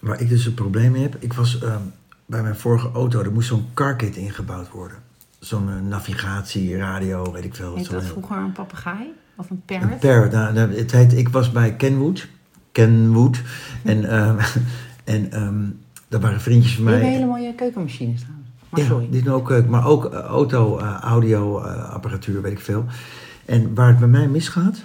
waar ik dus een probleem mee heb. Ik was ehm, bij mijn vorige auto, er moest zo'n carkit ingebouwd worden. Zo'n eh, navigatie, radio, weet ik veel. Heet dat heel- vroeger een papegaai? Of een Een parrot? parrot. Nou, nou, het heet, ik was bij Kenwood. Kenwood. En, ehm, en ehm daar waren vriendjes van Die mij. hebben hele mooie keukenmachines trouwens. Maar ja, sorry. die doen ook, eh, maar ook eh, auto, eh, audio, eh, apparatuur, weet ik veel. En waar het bij mij misgaat,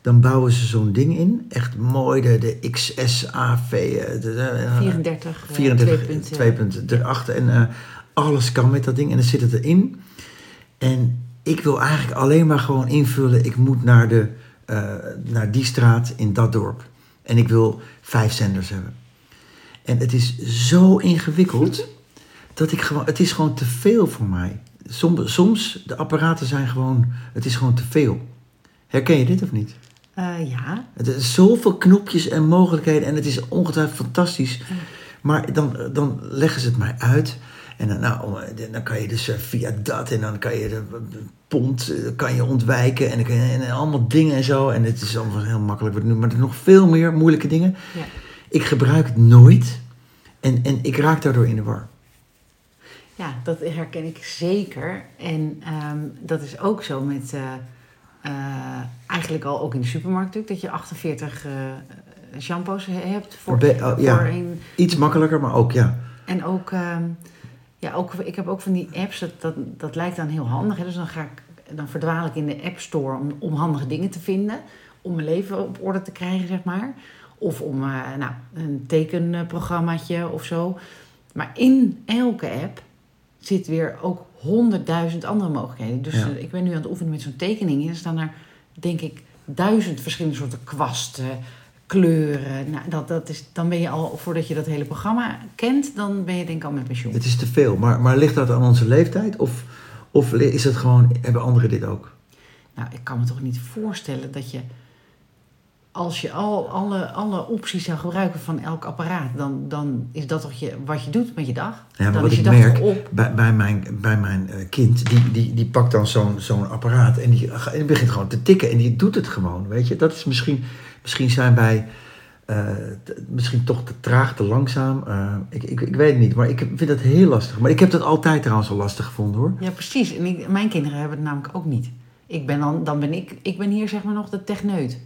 dan bouwen ze zo'n ding in. Echt mooi, de, de XSAV. eh, de, de, eh, 34, eh, 34, 2.0. 2.8 en eh, alles kan met dat ding en dan zit het erin. En ik wil eigenlijk alleen maar gewoon invullen, ik moet naar, de, eh, naar die straat in dat dorp. En ik wil vijf zenders hebben. En het is zo ingewikkeld dat ik gewoon, het is gewoon te veel voor mij. Soms, soms de apparaten zijn gewoon, het is gewoon te veel. Herken je dit of niet? Eh, ja. Het is zoveel knopjes en mogelijkheden en het is ongetwijfeld fantastisch. Maar dan, dan leggen ze het mij uit. En dan, nou, dan kan je dus eh, via dat en dan kan je de eh, kan je ontwijken en, dan kan je, en allemaal dingen en zo. En het is allemaal heel makkelijk nu, maar er zijn nog veel meer moeilijke dingen. ja. Ik gebruik het nooit en, en ik raak daardoor in de war. Ja, dat herken ik zeker. En ehm, dat is ook zo met, eigenlijk al ook in de supermarkt natuurlijk, dat je 48 eh, shampoos hebt voor, Be- oh, ja. voor een... Iets makkelijker, maar ook ja. En ook, ehm, ja, ook, ik heb ook van die apps, dat, dat, dat lijkt dan heel handig. Hè? Dus dan, ga ik, dan verdwaal ik in de App Store om, om handige dingen te vinden. Om mijn leven op orde te krijgen, zeg maar. Of om eh, nou, een tekenprogrammaatje of zo. Maar in elke app zit weer ook honderdduizend andere mogelijkheden. Dus Ja. ik ben nu aan het oefenen met zo'n tekening. En er staan er, denk ik, duizend verschillende soorten kwasten, kleuren. Nou, dat, dat is, dan ben je al, voordat je dat hele programma kent, dan ben je denk ik al met pensioen. Het is te veel. Maar, maar ligt dat aan onze leeftijd? Of, of is het gewoon, hebben anderen dit ook? Nou, ik kan me toch niet voorstellen dat je, als je al alle, alle opties zou gebruiken van elk apparaat, dan, dan is dat toch je, wat je doet met je dag. Ja, maar dan wat is je ik merk bij, bij mijn, bij mijn eh, kind, die, die, die pakt dan zo'n zo'n apparaat en die, begint gewoon te tikken en die doet het gewoon, weet je. Dat is misschien, misschien zijn wij eh, misschien toch te traag, te langzaam. eh, ik, ik, ik weet het niet, maar ik vind dat heel lastig. Maar ik heb dat altijd trouwens al lastig gevonden hoor. Ja, precies. En ik, mijn kinderen hebben het namelijk ook niet. Ik ben dan, dan ben ik, ik ben hier zeg maar nog de techneut.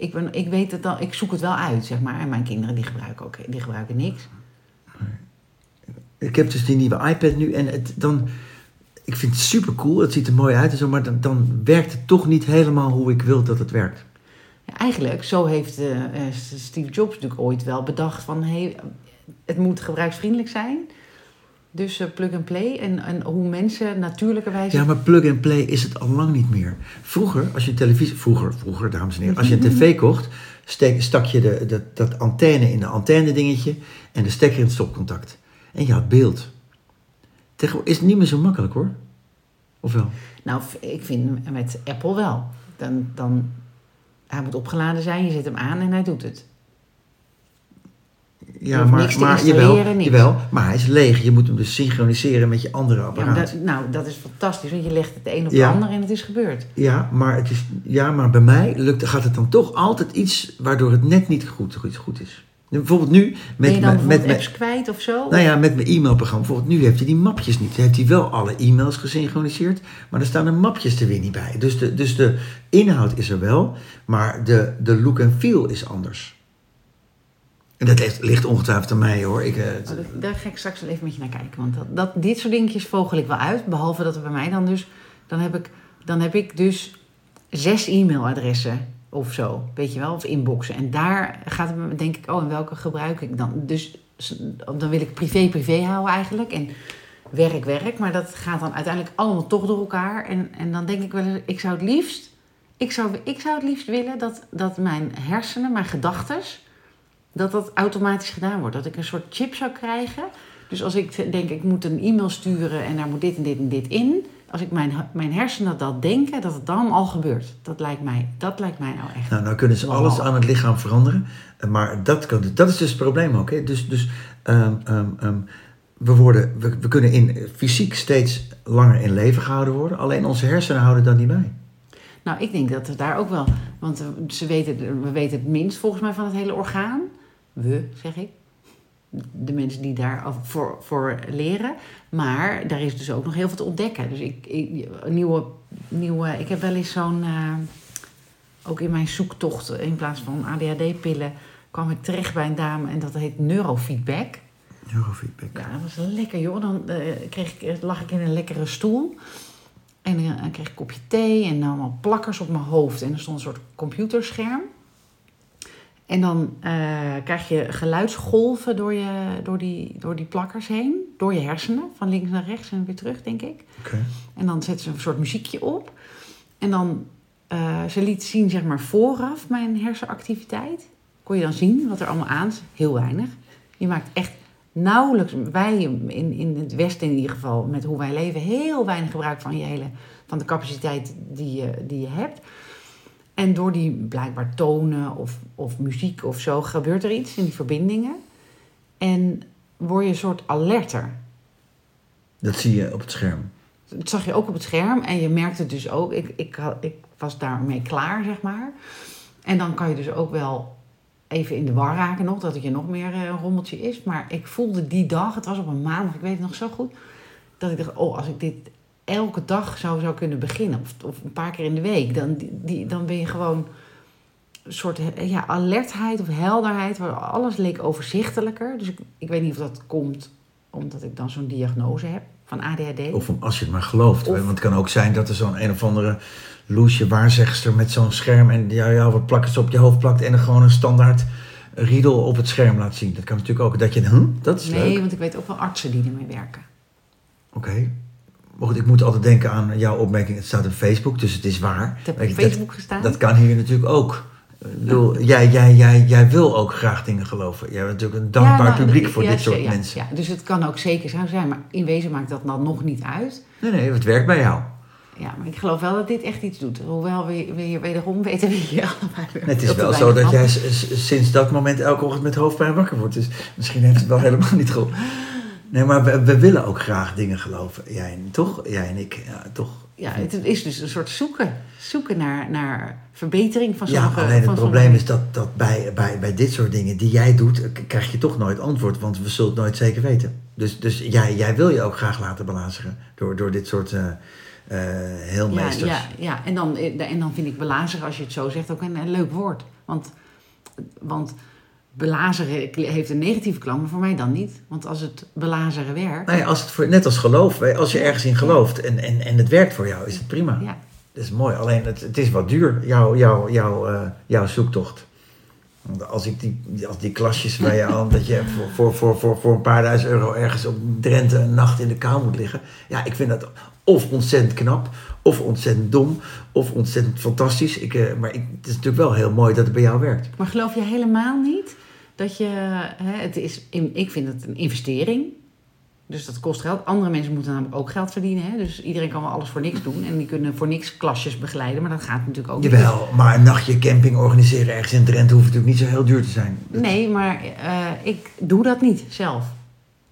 Ik, ben, ik weet het dan, ik zoek het wel uit, zeg maar. En mijn kinderen die gebruiken ook, die gebruiken niks. Ik heb dus die nieuwe iPad nu en het, dan, ik vind het super cool, het ziet er mooi uit en zo, maar dan, dan werkt het toch niet helemaal hoe ik wil dat het werkt. Ja, eigenlijk, zo heeft eh, eh, Steve Jobs natuurlijk ooit wel bedacht van... Hey, het moet gebruiksvriendelijk zijn. Dus eh, plug and play. En, en hoe mensen natuurlijkerwijs... Ja, maar plug and play is het al lang niet meer. Vroeger, als je een televisie... Vroeger, vroeger, dames en heren. Als je een tv kocht, steek, stak je de, dat, dat antenne in de antenne dingetje... en de stekker in het stopcontact. En je had beeld. Tegenwoordig is het niet meer zo makkelijk, hoor. Of wel? Nou, ik vind met Apple wel. Dan, dan, hij moet opgeladen zijn, je zet hem aan en hij doet het. Ja, maar, maar jawel, niks. jawel, maar hij is leeg. Je moet hem dus synchroniseren met je andere Ja, apparaat. dat, nou, dat is fantastisch, want je legt het een op Ja. de ander en het is gebeurd. Ja, maar, het is, ja, maar bij mij lukt, gaat het dan toch altijd iets waardoor het net niet goed, goed, goed is. Bijvoorbeeld nu met, je dan met, apps kwijt of zo? nou ja, met mijn e-mailprogramma. Bijvoorbeeld nu heeft hij die mapjes niet. Heeft hij wel alle e-mails gesynchroniseerd, maar er staan de mapjes er weer niet bij. Dus de, dus de inhoud is er wel, maar de, de look en feel is anders. En dat ligt, ligt ongetwijfeld aan mij hoor. Ik, eh, Oh, Daar ga ik straks wel even met je naar kijken. Want dat, dat, dit soort dingetjes vogel ik wel uit. Behalve dat er bij mij dan dus... Dan heb ik, dan heb ik dus zes e-mailadressen of zo. Weet je wel? Of inboxen. En daar gaat het denk ik... Oh, en welke gebruik ik dan? Dus dan wil ik privé-privé houden eigenlijk. En werk-werk. Maar dat gaat dan uiteindelijk allemaal toch door elkaar. En, en dan denk ik wel eens... Ik zou het liefst... Ik zou, ik zou het liefst willen dat, dat mijn hersenen, mijn gedachtes dat dat automatisch gedaan wordt. Dat ik een soort chip zou krijgen. Dus als ik denk, ik moet een e-mail sturen en daar moet dit en dit en dit in. Als ik mijn, mijn hersenen dat denken, dat het dan al gebeurt. Dat lijkt mij, dat lijkt mij nou echt. Nou, nou kunnen ze alles aan het lichaam veranderen. Maar dat, kan, dat is dus het probleem ook. Hè? Dus, dus ehm, ehm, ehm, we, worden, we, we kunnen in, fysiek steeds langer in leven gehouden worden. Alleen onze hersenen houden dat niet bij. Nou, ik denk dat we daar ook wel... Want ze weten, we weten het minst volgens mij van het hele orgaan. We, zeg ik. de mensen die daar voor, voor leren. Maar daar is dus ook nog heel veel te ontdekken. Dus ik, nieuwe, nieuwe, ik heb wel eens zo'n, eh, ook in mijn zoektocht, in plaats van ADHD-pillen, kwam ik terecht bij een dame en dat heet neurofeedback. Neurofeedback. Ja, dat was lekker joh. Dan eh, kreeg ik, lag ik in een lekkere stoel. En eh, dan kreeg ik een kopje thee en allemaal plakkers op mijn hoofd. En er stond een soort computerscherm. En dan eh, krijg je geluidsgolven door, je, door, die, door die plakkers heen. Door je hersenen, van links naar rechts en weer terug, denk ik. En dan zetten ze een soort muziekje op. En dan, eh, ze liet zien, zeg maar, vooraf mijn hersenactiviteit. Kon je dan zien wat er allemaal aan zit. Heel weinig. Je maakt echt nauwelijks, wij in, in het Westen in ieder geval, met hoe wij leven, heel weinig gebruik van je hele, van de capaciteit die je, die je hebt. En door die blijkbaar tonen of, of muziek of zo, gebeurt er iets in die verbindingen. En word je een soort alerter. Dat zie je op het scherm. Dat zag je ook op het scherm en je merkte het dus ook. Ik, ik, ik was daarmee klaar, zeg maar. En dan kan je dus ook wel even in de war raken nog, dat het je nog meer eh, een rommeltje is. Maar ik voelde die dag, het was op een maandag, ik weet het nog zo goed, dat ik dacht, oh, als ik dit elke dag zou, zou kunnen beginnen, of, of een paar keer in de week, dan, die, dan ben je gewoon een soort ja, alertheid of helderheid, waar alles leek overzichtelijker. Dus ik, ik weet niet of dat komt omdat ik dan zo'n diagnose heb van ADHD. Of als je het maar gelooft. Of- Want het kan ook zijn dat er zo'n een of andere loesje waarzegster met zo'n scherm en ja, ja, wat plakkers op je hoofd plakt en er gewoon een standaard riedel op het scherm laat zien. Dat kan natuurlijk ook. Dat je, hm, dat is Nee, leuk. want ik weet ook wel artsen die ermee werken. Oké. Maar goed, ik moet altijd denken aan jouw opmerking. Het staat op Facebook, dus het is waar. Het heb op dat- Facebook gestaan. Dat kan hier natuurlijk ook. Ik bedoel, jij, jij, jij, jij wil ook graag dingen geloven. Jij bent natuurlijk een dankbaar Ja, nou, publiek voor ja, dit soort ja, mensen. Ja, dus het kan ook zeker zo zijn, maar in wezen maakt dat dan nog niet uit. Nee, nee, het werkt bij jou. Ja, maar ik geloof wel dat dit echt iets doet. Hoewel we, we hier wederom weten wie allebei weer Het is wel zo dat jij sinds dat moment elke ochtend met hoofdpijn wakker wordt. Dus misschien heeft het wel helemaal niet geholpen. Nee, maar we, we willen ook graag dingen geloven. Jij en, toch? Jij en ik, ja, toch? Ja, het is dus een soort zoeken. Zoeken naar, naar verbetering van Ja, sommige... alleen het probleem sommige- is dat, dat bij, bij, bij dit soort dingen die jij doet, k- krijg je toch nooit antwoord, want we zullen het nooit zeker weten. Dus, dus jij, jij wil je ook graag laten belazeren door, door dit soort eh eh Ja, heelmeesters. ja, ja. En, dan, en dan vind ik belazeren, als je het zo zegt, ook een, een leuk woord. Want, want belazeren heeft een negatieve klank, maar voor mij dan niet. Want als het belazeren werkt... Nee, als het voor, net als geloof, als je ergens in gelooft en, en, en het werkt voor jou, is het prima. Ja, Dat is mooi, alleen het, het is wat duur, jouw, jouw, jouw, eh, jouw zoektocht. Want als ik die, als die klasjes waar je al, dat je voor, voor, voor, voor, voor een paar duizend euro ergens op Drenthe een nacht in de kou moet liggen. Ja, ik vind dat of ontzettend knap, of ontzettend dom, of ontzettend fantastisch. Ik, eh, maar ik, het is natuurlijk wel heel mooi dat het bij jou werkt. Maar geloof je helemaal niet dat je... Hè, het is, ik vind het een investering. Dus dat kost geld. Andere mensen moeten namelijk ook geld verdienen. Hè? Dus iedereen kan wel alles voor niks doen. En die kunnen voor niks klasjes begeleiden. Maar dat gaat natuurlijk ook niet. Jawel, maar een nachtje camping organiseren ergens in Drenthe hoeft natuurlijk niet zo heel duur te zijn. Dat- Nee, maar eh, ik doe dat niet zelf.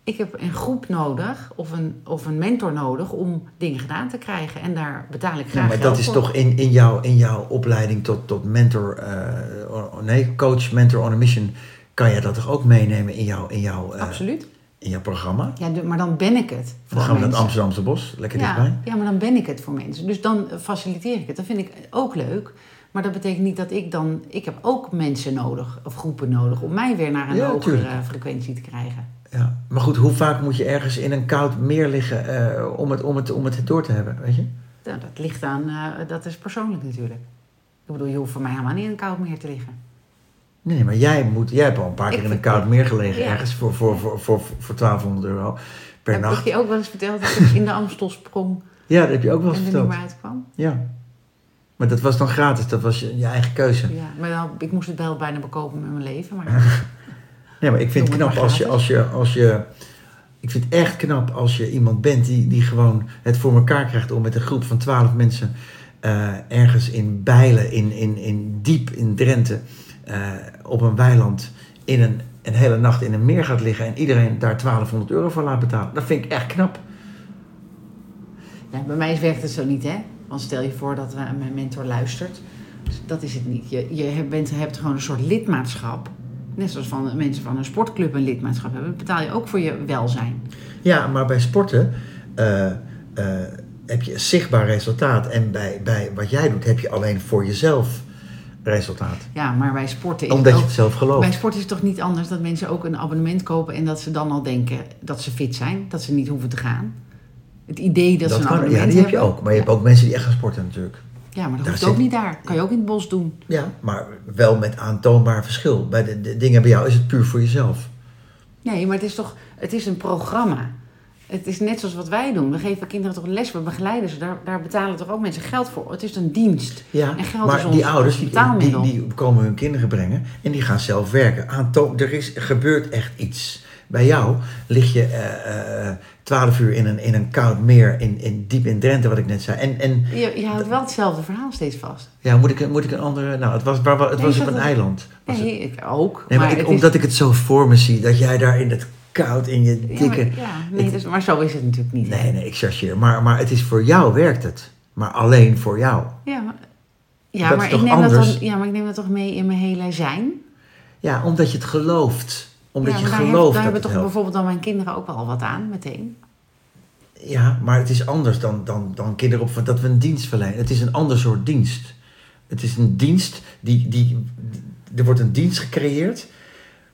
Ik heb een groep nodig of een, of een mentor nodig om dingen gedaan te krijgen. En daar betaal ik graag Ja, maar geld dat is voor. toch in, in, jouw, in jouw opleiding tot, tot mentor, eh, nee, coach, mentor on a mission, kan je dat toch ook meenemen in jouw, in jouw, eh, Absoluut. in jouw programma? Ja, maar dan ben ik het voor Dan gaan we naar het. Amsterdamse bos, lekker ja, dichtbij. ja, maar dan ben ik het voor mensen. Dus dan faciliteer ik het. Dat vind ik ook leuk. Maar dat betekent niet dat ik dan... Ik heb ook mensen nodig, of groepen nodig... om mij weer naar een Ja, hogere tuurlijk. frequentie te krijgen. Ja. Maar goed, hoe vaak moet je ergens in een koud meer liggen eh, om, het, om, het, om het door te hebben, weet je? Nou, dat ligt aan... eh, dat is persoonlijk natuurlijk. Ik bedoel, je hoeft voor mij helemaal niet in een koud meer te liggen. Nee, maar jij, moet, jij hebt al een paar keer in een koud meer gelegen, ergens voor, voor, voor, voor, voor 1200 euro per heb nacht. ik je ook wel eens verteld dat ik in de Amstel sprong... Ja, dat heb je ook wel en eens er niet verteld. meer uitkwam? Ja. Maar dat was dan gratis, dat was je, je eigen keuze. Ja, maar dan, ik moest het wel bijna bekopen met mijn leven. Maar Nee, maar ik vind het knap als je, als je, als je. Ik vind het echt knap als je iemand bent die, die gewoon het voor elkaar krijgt om met een groep van twaalf mensen eh, ergens in Bijlen, in, in, in diep in Drenthe, eh, op een weiland, in een, een hele nacht in een meer gaat liggen en iedereen daar 1200 euro voor laat betalen. Dat vind ik echt knap. ja, bij mij werkt het zo niet, hè? Want stel je voor dat we- mijn mentor luistert. Dat is het niet. Je, je hebt- bent, hebt gewoon een soort lidmaatschap Net zoals van mensen van een sportclub een lidmaatschap hebben, betaal je ook voor je welzijn. Ja, maar bij sporten eh, eh, heb je zichtbaar resultaat. En bij, bij wat jij doet heb je alleen voor jezelf resultaat. Ja, maar bij sporten is Omdat je het zelf gelooft. bij sport is het toch niet anders dat mensen ook een abonnement kopen en dat ze dan al denken dat ze fit zijn, dat ze niet hoeven te gaan. Het idee dat, ze een kan- abonnement ja, die heb je ook. Maar je ja. hebt ook mensen die echt gaan sporten natuurlijk. Ja, maar dat Daar hoeft ook niet daar. Kan je ook in het bos doen. Ja, maar wel met aantoonbaar verschil. Bij de, de dingen bij jou is het puur voor jezelf. Nee, maar het is toch het is een programma. Het is net zoals wat wij doen. We geven kinderen toch les, we begeleiden ze. Daar, daar betalen toch ook mensen geld voor. Het is een dienst. Ja, En geld is maar ons- die ouders die, die, die komen hun kinderen brengen en die gaan zelf werken. Aantoon, er is, gebeurt echt iets. Bij jou lig je eh, twaalf uur in een, in een koud meer in, in, diep in Drenthe, wat ik net zei. En, en Je, je houdt wel hetzelfde verhaal steeds vast. ja, moet ik, moet ik een andere... Nou, het was, het was op een eiland. Was het. Nee, ik ook. Nee, maar ik, omdat ik het zo voor me zie, dat jij daar in het koud, in je dikke... Ja, maar, ja, nee, dus, maar zo is het natuurlijk niet. Nee, nee, ik chargeer. Maar, maar het is voor jou werkt het. Maar alleen voor jou. Ja, maar, ja, ik neem dat dan, ja, maar ik neem dat toch mee in mijn hele zijn. Ja, omdat je het gelooft. Omdat ja, je daar, gelooft daar hebben toch helpt. bijvoorbeeld dan mijn kinderen ook wel wat aan, meteen. Ja, maar het is anders dan, dan, dan kinderopvang. Dat we een dienst verlenen. Het is een ander soort dienst. Het is een dienst die, die... Er wordt een dienst gecreëerd...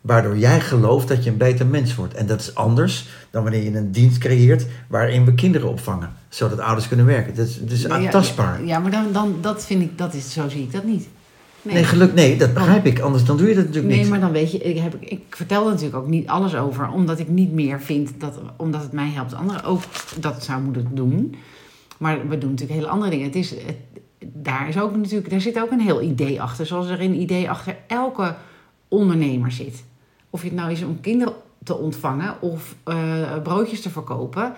waardoor jij gelooft dat je een beter mens wordt. En dat is anders dan wanneer je een dienst creëert... waarin we kinderen opvangen. Zodat ouders kunnen werken. Dat is, dat is Ja, aantastbaar. Ja, ja, maar dan, dan, dat vind ik, dat is, zo zie ik dat niet. Nee, geluk, nee, dat begrijp ik. Anders dan doe je dat natuurlijk Nee, niet. maar dan weet je, ik, heb, ik vertel er natuurlijk ook niet alles over, omdat ik niet meer vind dat, omdat het mij helpt, anderen ook dat zou moeten doen. Maar we doen natuurlijk hele andere dingen. Het is, het, daar, is ook natuurlijk, daar zit ook een heel idee achter, zoals er een idee achter elke ondernemer zit. Of je het nou is om kinderen te ontvangen of eh, broodjes te verkopen.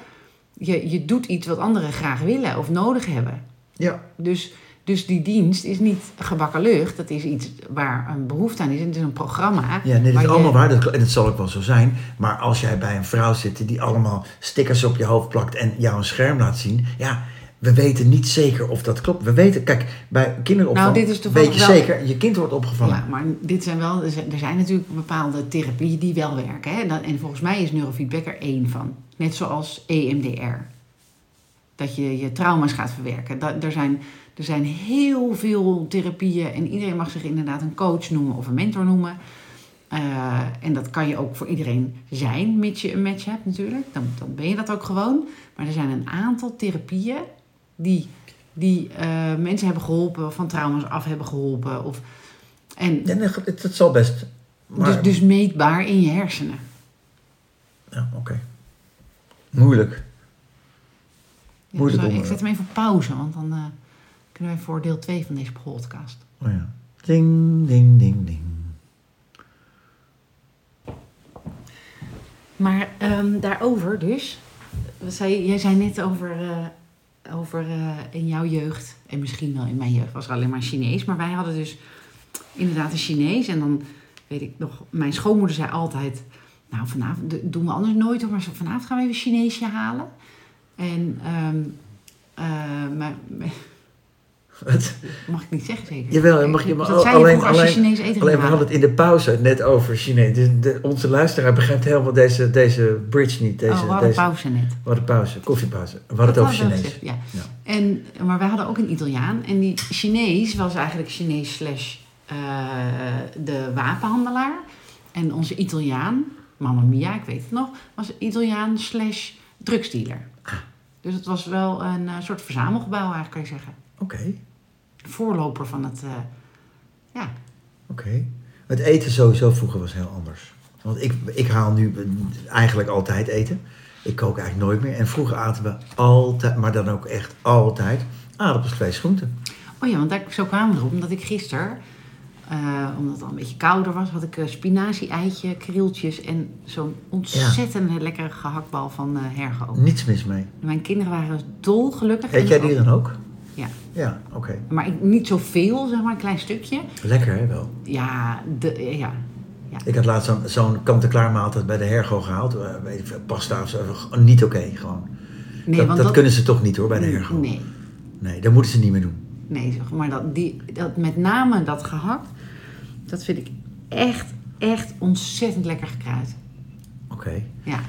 Je, je doet iets wat anderen graag willen of nodig hebben. Ja, Dus, dus die dienst is niet gebakken lucht. Dat is iets waar een behoefte aan is. En het is een programma. Ja, nee, dat is je- allemaal waar. Dat, en dat zal ook wel zo zijn. Maar als jij bij een vrouw zit die allemaal stickers op je hoofd plakt en jou een scherm laat zien. Ja, we weten niet zeker of dat klopt. We weten, kijk, bij kinderopvang Nou, dit is weet je wel- zeker, je kind wordt opgevangen. Ja, maar dit zijn wel, er zijn- er zijn natuurlijk bepaalde therapieën die wel werken. Hè? En volgens mij is neurofeedback er één van. Net zoals EMDR. Dat je je trauma's gaat verwerken. Dat, er, zijn, er zijn heel veel therapieën en iedereen mag zich inderdaad een coach noemen of een mentor noemen. Eh, en dat kan je ook voor iedereen zijn, mits je een match hebt natuurlijk. Dan, dan ben je dat ook gewoon. Maar er zijn een aantal therapieën die, die eh, mensen hebben geholpen, van trauma's af hebben geholpen. Of, en Ja, nee, het, het zal best. Maar, dus, dus meetbaar in je hersenen. ja, oké. Moeilijk. Ja, Moeilijk zo- ik zet hem even op pauze, want dan eh, kunnen wij voor deel 2 van deze podcast. Oh ja. Ding, ding, ding, ding. Maar ehm, daarover dus. Jij zei net over, eh, over eh, in jouw jeugd, en misschien wel in mijn jeugd, was er alleen maar Chinees. Maar wij hadden dus inderdaad een Chinees. En dan weet ik nog, mijn schoonmoeder zei altijd... Nou, vanavond doen we anders nooit hoor, maar vanavond gaan we even Chineesje halen. En mijn- mijn- Wat? mag ik niet zeggen zeker? Jawel, je mag je Dus maar dat zei je alleen, vroeger als je alleen, Chinees eten ging alleen we hadden het in de pauze net over Chinees. De, de- onze luisteraar begrijpt helemaal deze, deze bridge niet. Deze, oh, we hadden deze, pauze net. We hadden pauze, koffiepauze. We hadden het Dat over we Chinees. gezegd, ja. Ja. En, maar wij hadden ook een Italiaan. En die Chinees was eigenlijk Chinees slash eh, de wapenhandelaar. En onze Italiaan, Mamma Mia, ik weet het nog, was Italiaan slash drugsdealer. Ah. Dus het was wel een eh, soort verzamelgebouw eigenlijk, kan je zeggen. Oké, Voorloper van het, eh, ja. oké. Het eten sowieso vroeger was heel anders. Want ik, ik haal nu eigenlijk altijd eten. Ik kook eigenlijk nooit meer. En vroeger aten we altijd, maar dan ook echt altijd, aardappels, vlees, groenten. Oh ja, want daar, zo kwamen we erop. Omdat ik gisteren, eh, omdat het al een beetje kouder was, had ik eh, spinazie, eitje, krieltjes en zo'n ontzettend lekkere gehaktbal van eh Hergo. Niets mis mee. Mijn kinderen waren dolgelukkig. Eet jij die dan ook? Ja. Ja, oké. Maar ik, niet zoveel, zeg maar, een klein stukje. Lekker hè, wel. Ja, de, ja. Ik had laatst zo'n zo'n kant-en-klaar maaltijd bij de Hergo gehaald. Eh, Weet ik veel, pasta of zo. Niet oké, gewoon. Nee, dat want dat, kunnen ze toch niet hoor, bij de Hergo. Nee, Nee, dat moeten ze niet meer doen. nee zeg maar dat, die, dat, met name dat gehakt, dat vind ik echt echt ontzettend lekker gekruid. Oké. Ja.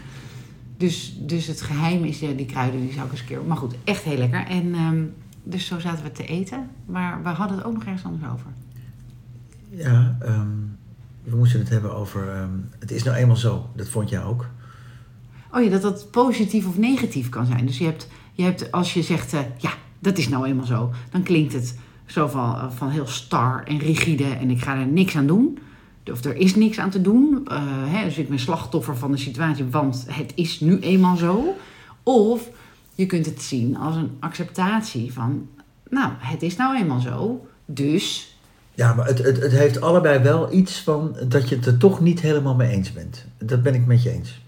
Dus, dus het geheim is ja, die kruiden, die zou ik eens een keer... Maar goed, echt heel lekker. En ehm, dus zo zaten we te eten. Maar we hadden het ook nog ergens anders over. Ja, ehm, we moesten het hebben over... ehm, het is nou eenmaal zo. Dat vond jij ook. Oh ja, dat dat positief of negatief kan zijn. Dus je hebt, je hebt als je zegt, eh, ja, dat is nou eenmaal zo. Dan klinkt het zo van, eh, van heel star en rigide en ik ga er niks aan doen. Of er is niks aan te doen. Eh, hè, dus ik ben slachtoffer van de situatie, want het is nu eenmaal zo. Of je kunt het zien als een acceptatie van, nou, het is nou eenmaal zo. Dus, Ja, maar het, het, het heeft allebei wel iets van dat je het er toch niet helemaal mee eens bent. Dat ben ik met je eens.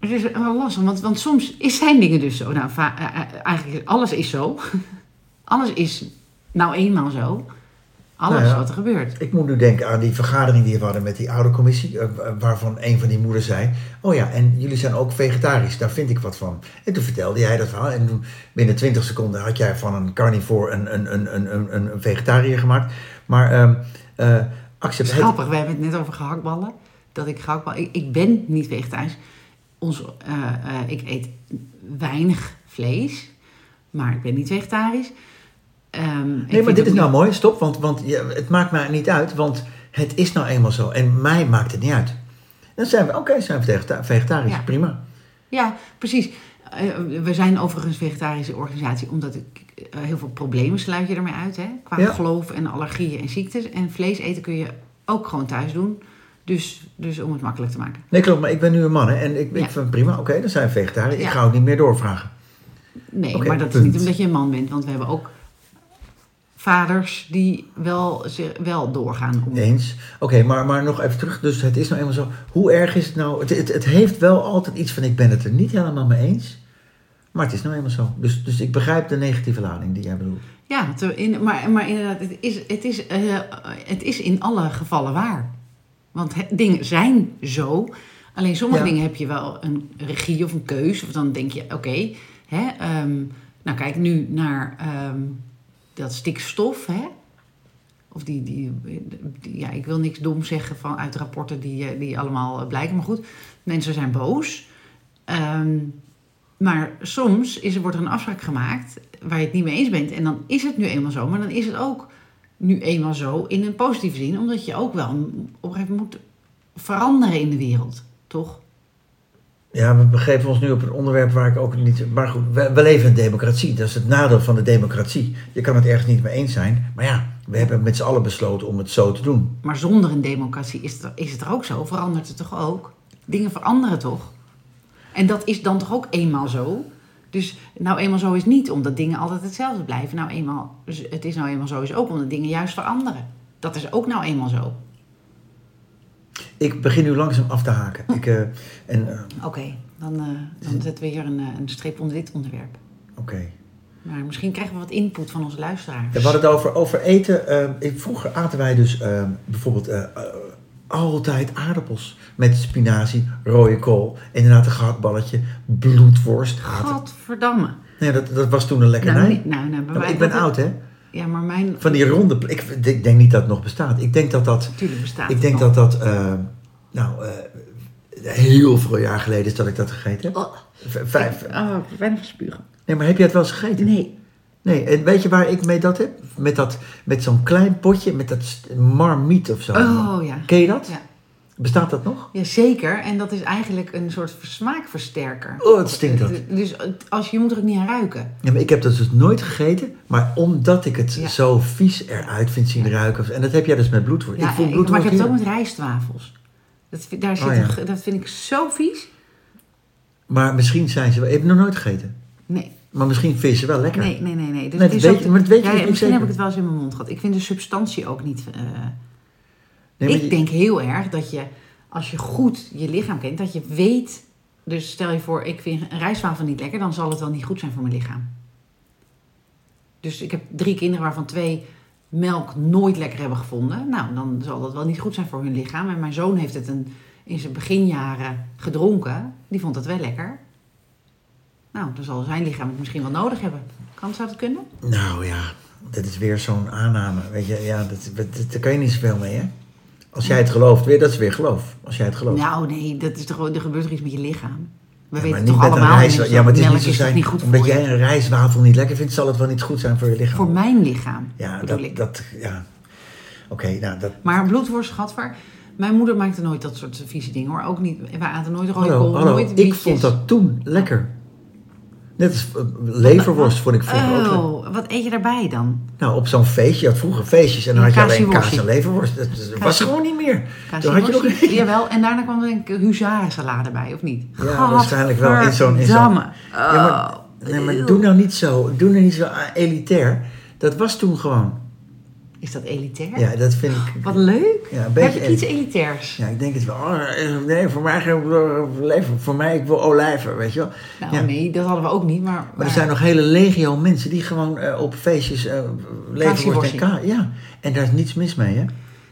het is wel lastig, want, want soms is, zijn dingen dus zo. Nou, eh, eh, eigenlijk alles is zo. alles is nou eenmaal zo. Alles Nou ja. wat er gebeurt. Ik moet nu denken aan die vergadering die we hadden met die oude commissie, eh, waarvan een van die moeders zei: Oh ja, en jullie zijn ook vegetarisch, daar vind ik wat van. En toen vertelde jij dat verhaal. En toen binnen 20 seconden had jij van een carnivore een, een, een, een, een, een, vegetariër gemaakt. Maar eh Het accept is grappig, we hebben het net over gehaktballen. Dat ik gehaktballen... Ik, ik ben niet vegetarisch. Ons, eh, ik eet weinig vlees. Maar ik ben niet vegetarisch. Ehm, Nee, maar dit is nou mooi, stop, want, want je- het maakt mij niet uit, want het is nou eenmaal zo. En mij maakt het niet uit. Dan zijn we, oké, zijn we vegeta- vegetarisch, Ja. prima. Ja, precies. Eh, we zijn overigens een vegetarische organisatie, omdat ik eh, heel veel problemen sluit je ermee uit. Hè? Qua Ja. geloof en allergieën en ziektes. En vlees eten kun je ook gewoon thuis doen. Dus, dus om het makkelijk te maken. Nee, klopt, maar ik ben nu een man hè, en ik, ik Ja. vind prima, oké, dan zijn we vegetarisch. Ik Ja. ga ook niet meer doorvragen. Nee, maar dat is niet omdat je een man bent. Want we hebben ook vaders die wel, wel doorgaan. Om, Eens. Oké, maar, maar nog even terug. Dus het is nou eenmaal zo. Hoe erg is het nou? Het, het, het heeft wel altijd iets van: ik ben het er niet helemaal mee eens. Maar het is nou eenmaal zo. Dus, dus ik begrijp de negatieve lading die jij bedoelt. Ja, te- in, maar, maar inderdaad, het is, het, is, eh, het is in alle gevallen waar. Want dingen zijn zo. Alleen sommige Ja. dingen heb je wel een regie of een keus. Of dan denk je, oké, hè, ehm, nou kijk nu naar ehm, dat stikstof, hè. Of die, die, ja, ik wil niks dom zeggen van uit rapporten die, eh, die allemaal blijken. Maar goed, mensen zijn boos. Ehm, maar soms is wordt er een afspraak gemaakt waar je het niet mee eens bent. En dan is het nu eenmaal zo. Maar dan is het ook nu eenmaal zo in een positieve zin. Omdat je ook wel op een gegeven moment moet veranderen in de wereld. Toch? Ja, we begeven ons nu op een onderwerp waar ik ook niet. Maar goed, we, leven in democratie. Dat is het nadeel van de democratie. Je kan het ergens niet mee eens zijn. Maar ja, we hebben met z'n allen besloten om het zo te doen. Maar zonder een democratie is het, is het er ook zo. Verandert het toch ook? Dingen veranderen toch? En dat is dan toch ook eenmaal zo? Dus nou eenmaal zo is niet omdat dingen altijd hetzelfde blijven. Nou eenmaal, het is nou eenmaal zo is ook omdat dingen juist veranderen. Dat is ook nou eenmaal zo. Ik begin nu langzaam af te haken. Ik, eh, en, eh, Oké, dan, eh, dan zetten we hier een, een streep onder dit onderwerp. Oké. Maar misschien krijgen we wat input van onze luisteraars. Ja, we hadden het over, over eten. Ik, vroeger aten wij dus bijvoorbeeld altijd aardappels met spinazie, rode kool, inderdaad een gehaktballetje, bloedworst. Godverdamme. Nee, dat, dat was toen een lekkernij. Nou, niet- nou, nou, maar ik ben oud, hè? Ja, maar mijn... Van die ronde. Ik, ik denk niet dat het nog bestaat. Ik denk dat dat. Natuurlijk bestaat Ik denk nog. dat dat. eh, nou, eh, heel veel jaar geleden is dat ik dat gegeten heb. Oh, Vijf. ik- oh, verspugen. Nee, maar heb jij het wel eens gegeten? Nee. Nee, en weet je waar ik mee dat heb? Met, dat, met zo'n klein potje, met dat marmiet of zo. Oh ja. Ken je dat? Ja. Bestaat dat nog? ja, zeker. En dat is eigenlijk een soort smaakversterker. Oh, het stinkt dat. Dus het- als, je moet er ook niet aan ruiken. Ja, maar ik heb dat dus nooit gegeten, maar omdat ik het Ja. zo vies eruit vind zien ruiken. En dat heb jij dus met bloedworst. Ja, ik maar ik heb het ook met rijstwafels. Dat, vind- daar zit Oh, een ge- dat vind ik zo vies. Maar misschien zijn ze wel... Ik heb nog nooit gegeten. Nee, Maar misschien vind je ze wel lekker. nee, nee, nee. nee. Dus het is weet ook- maar dat weet je ja, dus niet Misschien heb ik het wel eens in mijn mond gehad. Ik vind de substantie ook niet... eh, Nee, ik je- denk heel erg dat je, als je goed je lichaam kent, dat je weet. Dus stel je voor, ik vind een rijstwafel niet lekker, dan zal het wel niet goed zijn voor mijn lichaam. Dus ik heb drie kinderen waarvan twee melk nooit lekker hebben gevonden. Nou, dan zal dat wel niet goed zijn voor hun lichaam. En mijn zoon heeft het een, in zijn beginjaren gedronken. Die vond het wel lekker. Nou, dan zal zijn lichaam het misschien wel nodig hebben. Kan, zou dat kunnen? Nou ja, dat is weer zo'n aanname. Weet je, ja, dat, dat, daar kan je niet zoveel mee, hè? Als jij het gelooft, weer, dat is weer geloof. Als jij het gelooft. Nou nee, dat is toch, gewoon- er gebeurt er iets met je lichaam. We Ja, weten toch allemaal rijst, ja, maar het is niet zo zijn, niet goed omdat jij een rijstwafel niet lekker vindt, zal het wel niet goed zijn voor je lichaam. Voor mijn lichaam, ja, dat, ik. dat, ja. Oké, nou, dat, Maar bloedworst, gadver. Mijn moeder maakte nooit dat soort vieze dingen hoor. Ook niet. Wij aten nooit rode hallo, kool, hallo. nooit Ik bietjes. vond dat toen lekker. Net als eh, leverworst vond ik vroeger ook. Oh, wat eet je daarbij dan? Nou, op zo'n feestje, je had vroeger feestjes en dan had je alleen kaas en leverworst. Dat, dat was gewoon niet meer. Toen had je nog Kaasworstje? Jawel, en daarna kwam er een huzarensalade bij, of niet? Ja, waarschijnlijk wel. In zo'n- in zo'n- Gadverdamme. Ja, maar, Oh, nee, maar doe nou niet zo, doe nou niet zo elitair. Dat was toen gewoon. Is dat elitair? Ja, dat vind ik. Wat leuk. Ja, een beetje Heb ik iets elitairs? Ja, ik denk het wel. Oh, eh, nee, voor mij geen leven. Voor mij, ik wil olijven, weet je wel. Nou Ja. nee, dat hadden we ook niet, maar... Maar er zijn nog hele legio mensen die gewoon eh, op feestjes eh leverworst en ka. Ja, en daar is niets mis mee, hè?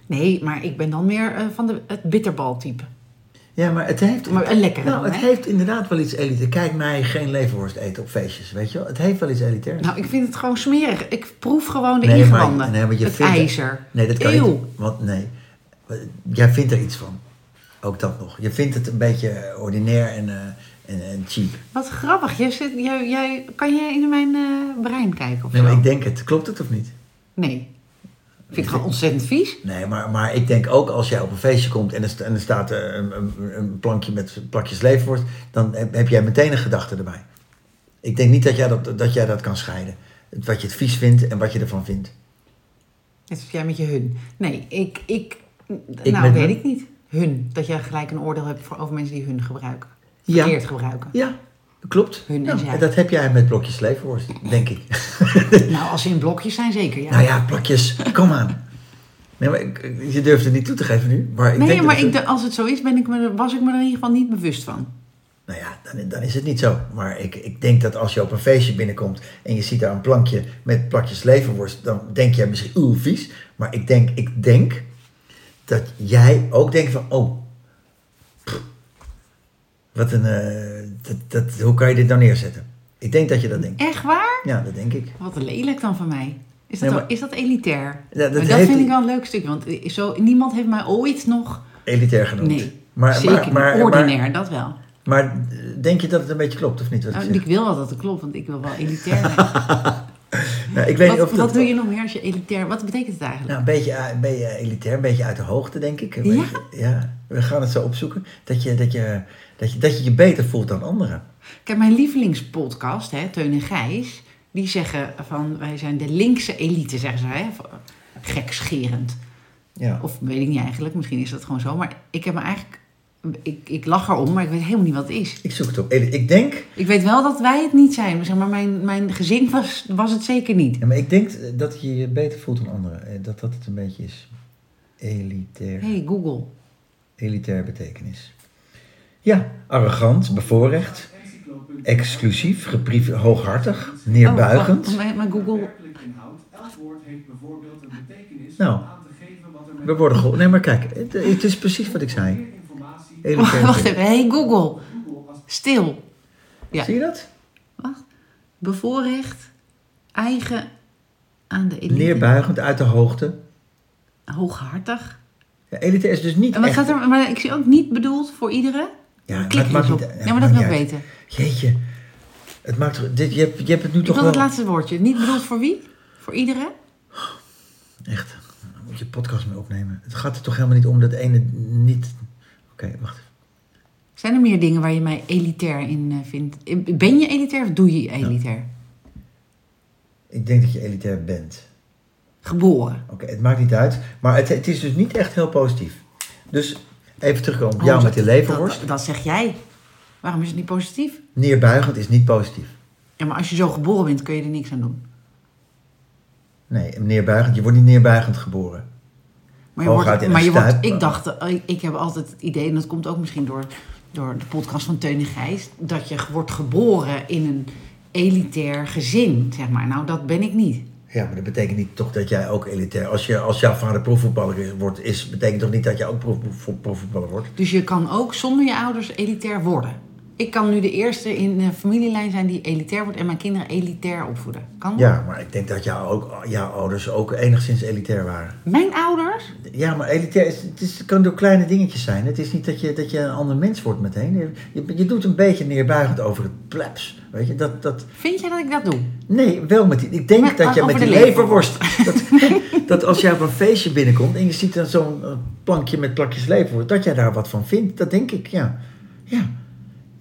Nee, maar ik ben dan meer eh, van de, het bitterbal type. Ja, maar het heeft... Maar een lekkere Nou, dan, het hè? heeft inderdaad wel iets elitair. Kijk mij geen leverworst eten op feestjes, weet je wel. Het heeft wel iets elitair. Nou, ik vind het gewoon smerig. Ik proef gewoon de Nee, maar- ingewanden. nee, want je het vindt het- ijzer. Nee, dat kan Eeuw. niet. Want nee, jij vindt er iets van. Ook dat nog. Je vindt het een beetje ordinair en, eh, en, en cheap. Wat grappig. Jij zit, jij, jij, kan jij in mijn eh, brein kijken of Nee, zo? maar ik denk het. Klopt het of niet? Nee. Ik vind het gewoon ontzettend vies. Nee, maar, maar ik denk ook als jij op een feestje komt en er, en er staat eh, een, een, plankje met plakjes leverworst, dan heb, jij meteen een gedachte erbij. Ik denk niet dat jij dat, dat jij dat kan scheiden. Wat je het vies vindt en wat je ervan vindt. Net als jij met je hun. Nee, ik... ik, Ik nou, weet hun? ik niet. Hun. Dat jij gelijk een oordeel hebt voor, over mensen die hun gebruiken. Ja. Verkeerd gebruiken. Ja, klopt. Hun en Ja, dat heb jij met blokjes leverworst, denk ik. Nou, als ze in blokjes zijn, zeker, ja. Nou ja, plakjes, kom aan. Nee, maar ik, je durft het niet toe te geven nu. Maar ik nee, denk maar dat ik, als het zo is, ben ik me, was ik me er in ieder geval niet bewust van. Nou ja, dan, dan is het niet zo. Maar ik, ik denk dat als je op een feestje binnenkomt en je ziet daar een plankje met plakjes leverworst, dan denk jij misschien, oeh, vies. Maar ik denk, ik denk dat jij ook denkt van, oh, wat een, eh, dat, dat, hoe kan je dit nou neerzetten? Ik denk dat je dat denkt. Echt waar? Ja, dat denk ik. Wat lelijk dan van mij. Is dat, Nee, is dat elitair? Ja, dat maar dat heeft- vind ik wel een leuk stukje. Want zo, niemand heeft mij ooit nog... Elitair genoemd. Nee, maar, zeker maar, Ordinair, dat wel. Maar, denk je dat het een beetje klopt of niet? Wat ik Nou, ik wil wel dat het klopt, want ik wil wel elitair zijn. Nou, ik weet wat of dat, wat doe je nog meer als je elitair... Wat betekent het eigenlijk? Nou, een beetje, eh, een beetje elitair, een beetje uit de hoogte, denk ik. Ja? ja, we gaan het zo opzoeken. Dat je dat je, dat je, dat je, je beter voelt dan anderen. Kijk, mijn lievelingspodcast, hè, Teun en Gijs... die zeggen van, wij zijn de linkse elite, zeggen ze. Hè? Gekscherend. Ja. Of weet ik niet eigenlijk, misschien is dat gewoon zo. Maar ik heb me eigenlijk... Ik, ik lach erom, maar ik weet helemaal niet wat het is. Ik zoek het op. Ik denk, Ik weet wel dat wij het niet zijn. Zeg maar mijn, mijn gezin was, was het zeker niet. ja, maar ik denk dat je je beter voelt dan anderen. Eh, Dat dat het een beetje is. Elitair. hey, Google. Elitair betekenis. Ja, arrogant, bevoorrecht, exclusief, hooghartig, neerbuigend. Oh, mijn, mijn Google. Werkelijk inhoud. Elk woord heeft bijvoorbeeld een betekenis Nou. om aan te geven wat er met We worden geholpen. Nee, maar kijk, het, het is precies wat ik zei. Wacht even. Hey, Google. Stil. Ja. Zie je dat? Wacht. Bevoorrecht. Eigen aan de elite. Neerbuigend, uit de hoogte. Hooghartig. Ja, elitair is dus niet En wat echt... gaat er, maar ik zie ook niet bedoeld voor iedereen. Ja, maar het maakt niet... ja, maar dat wil ik weten. Jeetje. Het maakt. Dit, je, hebt, je hebt het nu Ik toch wil wel... het laatste woordje. Niet bedoeld voor wie? Voor iedereen? Echt. Dan moet je podcast mee opnemen. Het gaat er toch helemaal niet om dat ene niet... Oké, wacht. Zijn er meer dingen waar je mij elitair in eh, vindt? Ben je elitair of doe je elitair? Ik denk dat je elitair bent. Geboren. Oké, het maakt niet uit. Maar het, het is dus niet echt heel positief. Dus even terugkomen op Oh, jou dat- met die leverworst. Dat, dat zeg jij. Waarom is het niet positief? Neerbuigend is niet positief. Ja, maar als je zo geboren bent, kun je er niks aan doen. Nee, neerbuigend. Je wordt niet neerbuigend geboren. Maar je Hooguit wordt, maar je wordt, ik dacht, eh, ik, ik heb altijd het idee, en dat komt ook misschien door, door de podcast van Teun en Gijs, dat je wordt geboren in een elitair gezin, zeg maar. Nou, dat ben ik niet. Ja, maar dat betekent niet toch dat jij ook elitair... Als, je, als jouw vader profvoetballer is, wordt, is, betekent toch niet dat jij ook profvoetballer wordt? Dus je kan ook zonder je ouders elitair worden. Ik kan nu de eerste in de familielijn zijn die elitair wordt en mijn kinderen elitair opvoeden. Kan dat? Ja, maar ik denk dat jouw, ook, jouw ouders ook enigszins elitair waren. Mijn ouders? Ja, maar elitair is, het, is, het kan door kleine dingetjes zijn. Het is niet dat je, dat je een ander mens wordt meteen. Je, je doet een beetje neerbuigend over het plebs. Weet je, dat, dat, Vind jij dat ik dat doe? nee, wel met die. Ik denk dat je met die leverworst. Dat, dat als jij op een feestje binnenkomt en je ziet dan zo'n eh, plankje met plakjes leverworst, dat jij daar wat van vindt. Dat denk ik, ja. Ja.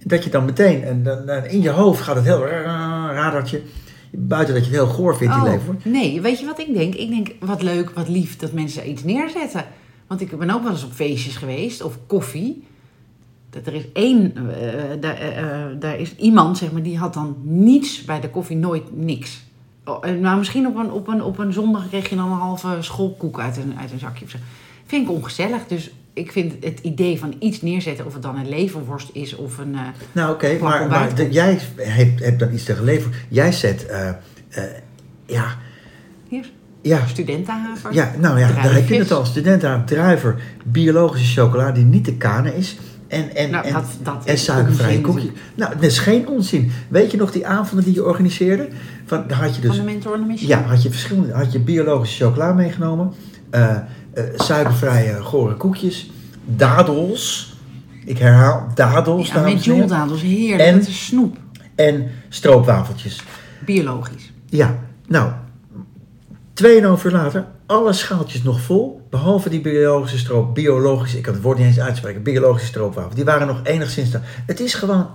Dat je dan meteen, en dan, dan in je hoofd gaat het heel ra- radartje. Buiten dat je het heel goor vindt, die Oh, leverworst. nee, weet je wat ik denk? Ik denk, wat leuk, wat lief dat mensen iets neerzetten. Want ik ben ook wel eens op feestjes geweest, of koffie. Dat er is één, eh, daar, eh, eh, daar is iemand, zeg maar, die had dan niets bij de koffie, nooit niks. Oh, eh, nou, misschien op een, op, een, op een zondag kreeg je dan een halve schoolkoek uit een, uit een zakje of zo. Vind ik ongezellig, dus ik vind het idee van iets neerzetten, of het dan een leverworst is of een... eh, Nou, oké, maar, de- jij hebt, hebt dan iets te geleverd. Jij zet, eh, eh, ja, hier, ja, studentenhaver. ja, nou ja, daar heb je het al. Studenten, druiver, biologische chocola die niet te kanen is. En, en, Nou, en, dat- dat en suikervrije onzin koekjes. Nou, dat is geen onzin. Weet je nog die avonden die je organiseerde? Van, dan had je dus, Van de mentor ja, had je verschillende, had je biologische chocola meegenomen, suikervrije gore koekjes, dadels. Ik herhaal, dadels, Ja, met joeldadels, heerlijk. En- Dat is snoep. En stroopwafeltjes. Biologisch. Ja, nou, 2,5 uur later, alle schaaltjes nog vol, behalve die biologische stroop, biologische, ik kan het woord niet eens uitspreken, biologische stroopwafel. Die waren nog enigszins daar. Het is gewoon,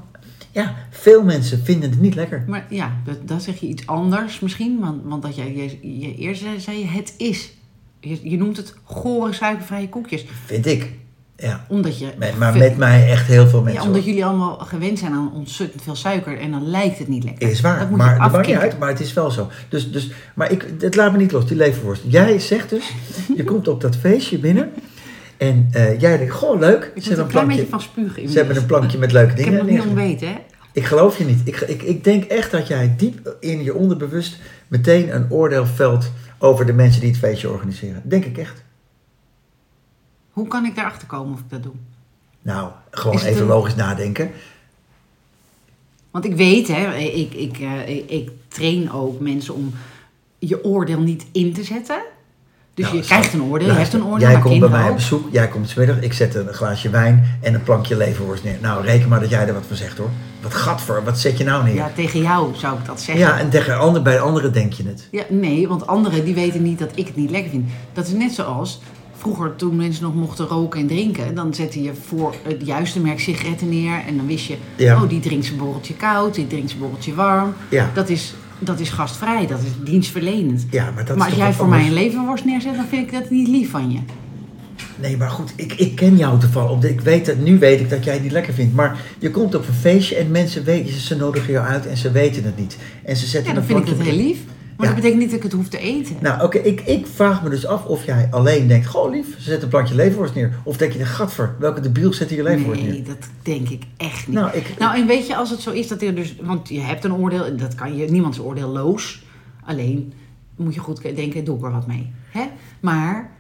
ja, veel mensen vinden het niet lekker. Maar ja, dat, dat zeg je iets anders misschien. Want, want dat jij, je, je eerst zei, zei je het is. Je, je noemt het gore suikervrije koekjes. Vind ik. Ja. Omdat je... Met, maar met mij echt heel veel ja, mensen. omdat hoor. jullie allemaal gewend zijn aan ontzettend veel suiker. En dan lijkt het niet lekker. Is waar, Dat moet maar je dat maakt niet afkicken. uit, maar het is wel zo. Dus, dus, maar ik, het laat me niet los, die leverworst. Jij zegt dus, je komt op dat feestje binnen en eh, jij denkt, goh, leuk. Ik Ze hebben, er een klein beetje plankje, van spugen ze hebben een plankje met leuke Ik heb dingen nog niet hè? Ik geloof je niet. Ik, ik, ik denk echt dat jij diep in je onderbewust meteen een oordeel velt over de mensen die het feestje organiseren. Denk ik echt. Hoe kan ik daarachter komen of ik dat doe? Nou, gewoon even een- logisch nadenken. Want ik weet, hè, ik, ik, eh, ik, ik train ook mensen om je oordeel niet in te zetten. Dus Nou, je krijgt een oordeel, je hebt een oordeel. Jij komt bij mij op bezoek, jij komt smiddag, ik zet een glaasje wijn en een plankje leverworst neer. Nou, reken maar dat jij er wat van zegt hoor. Wat gadver, wat zet je nou neer? Ja, tegen jou zou ik dat zeggen. Ja, en tegen ander, bij anderen denk je het. Ja, nee, want anderen die weten niet dat ik het niet lekker vind. Dat is net zoals vroeger toen mensen nog mochten roken en drinken. Dan zette je voor het juiste merk sigaretten neer. En dan wist je, Ja. oh die drinkt zijn borreltje koud, die drinkt zijn borreltje warm. Ja, Dat is, dat is gastvrij, dat is dienstverlenend. ja maar dat maar is als jij voor mij een leverworst neerzet, dan vind ik dat niet lief van je. Nee, maar goed, ik, ik ken jou toevallig. Ik weet dat, nu weet ik dat jij het niet lekker vindt. Maar je komt op een feestje en mensen weten, ze nodigen jou uit en ze weten het niet. En ze zetten Ja, dan een vind ik dat heel lief. Maar Ja. dat betekent niet dat ik het hoef te eten. Nou, oké, ik, ik vraag me dus af of jij alleen denkt, goh lief, ze zet een plankje leverworst neer. Of denk je, de gadver, welke debiel zet hier leverworst nee, neer? dat denk ik echt niet. Nou, ik, Nou, en weet je, als het zo is dat er dus... Want je hebt een oordeel, en dat kan je... Niemands oordeelloos. Alleen moet je goed denken, doe ik er wat mee. Hè? Maar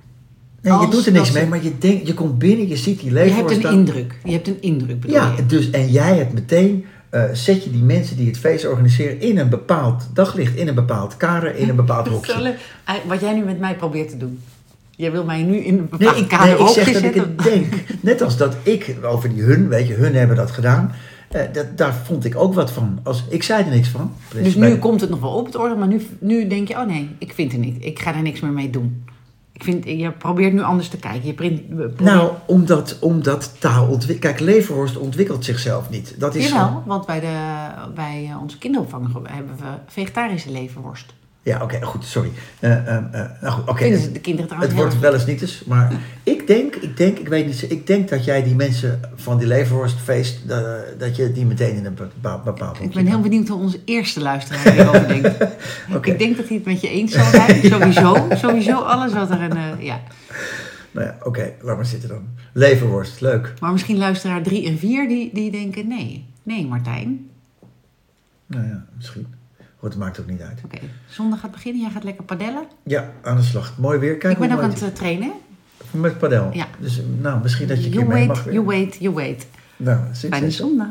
nee, je doet er niks mee, maar je, denkt, je komt binnen, je ziet die je hebt leverworst een indruk. Je hebt een indruk, bedoel Ja, je? dus, en jij hebt meteen, eh, zet je die mensen die het feest organiseren in een bepaald daglicht, in een bepaald kader, in een bepaald hokje. Eh, Wat jij nu met mij probeert te doen. Jij wil mij nu in een Nee, bepaald ik, kader nee, ik zeg dat ik het denk. Net als dat ik over die hun, weet je, hun hebben dat gedaan. Eh, dat, daar vond ik ook wat van. Als, ik zei er niks van. Dus nu komt het nog wel op het orde, maar nu, nu denk je, oh nee, ik vind het niet. Ik ga er niks meer mee doen. Ik vind, je probeert nu anders te kijken. Je print, probeert- Nou, omdat, omdat taal. Kijk, leverworst ontwikkelt zichzelf niet. Dat is Jawel, want bij, de, bij eh, onze kinderopvang hebben we vegetarische leverworst. Ja, oké, goed, sorry. Eh, eh, nou goed, oké. Vinden het- ze de kinderen Het trouwens wordt heel wel eens niet eens, maar ik denk, ik denk, ik weet niet, ik denk dat jij die mensen van die leverworstfeest, eh, dat je die meteen in een bepaald, bepaald Ik ben heel benieuwd hoe onze eerste luisteraar hierover denkt. Oké. Ik denk dat hij het met je eens zal zijn. Sowieso, sowieso alles wat er een... ja. Nou ja, oké, laat maar zitten dan. Leverworst, leuk. Maar misschien luisteraar 3 en 4 die, die denken, nee, nee Martijn. Nou ja, misschien. Het maakt ook niet uit. Oké, zondag gaat beginnen, jij gaat lekker padellen. Ja, aan de slag. Mooi weer. Kijk ik ben ook aan het eh, trainen. Met padel. Ja. Dus nou, misschien dat je een You keer mee wait, mag weer. you wait, you wait. Nou, succes. Fijne zondag.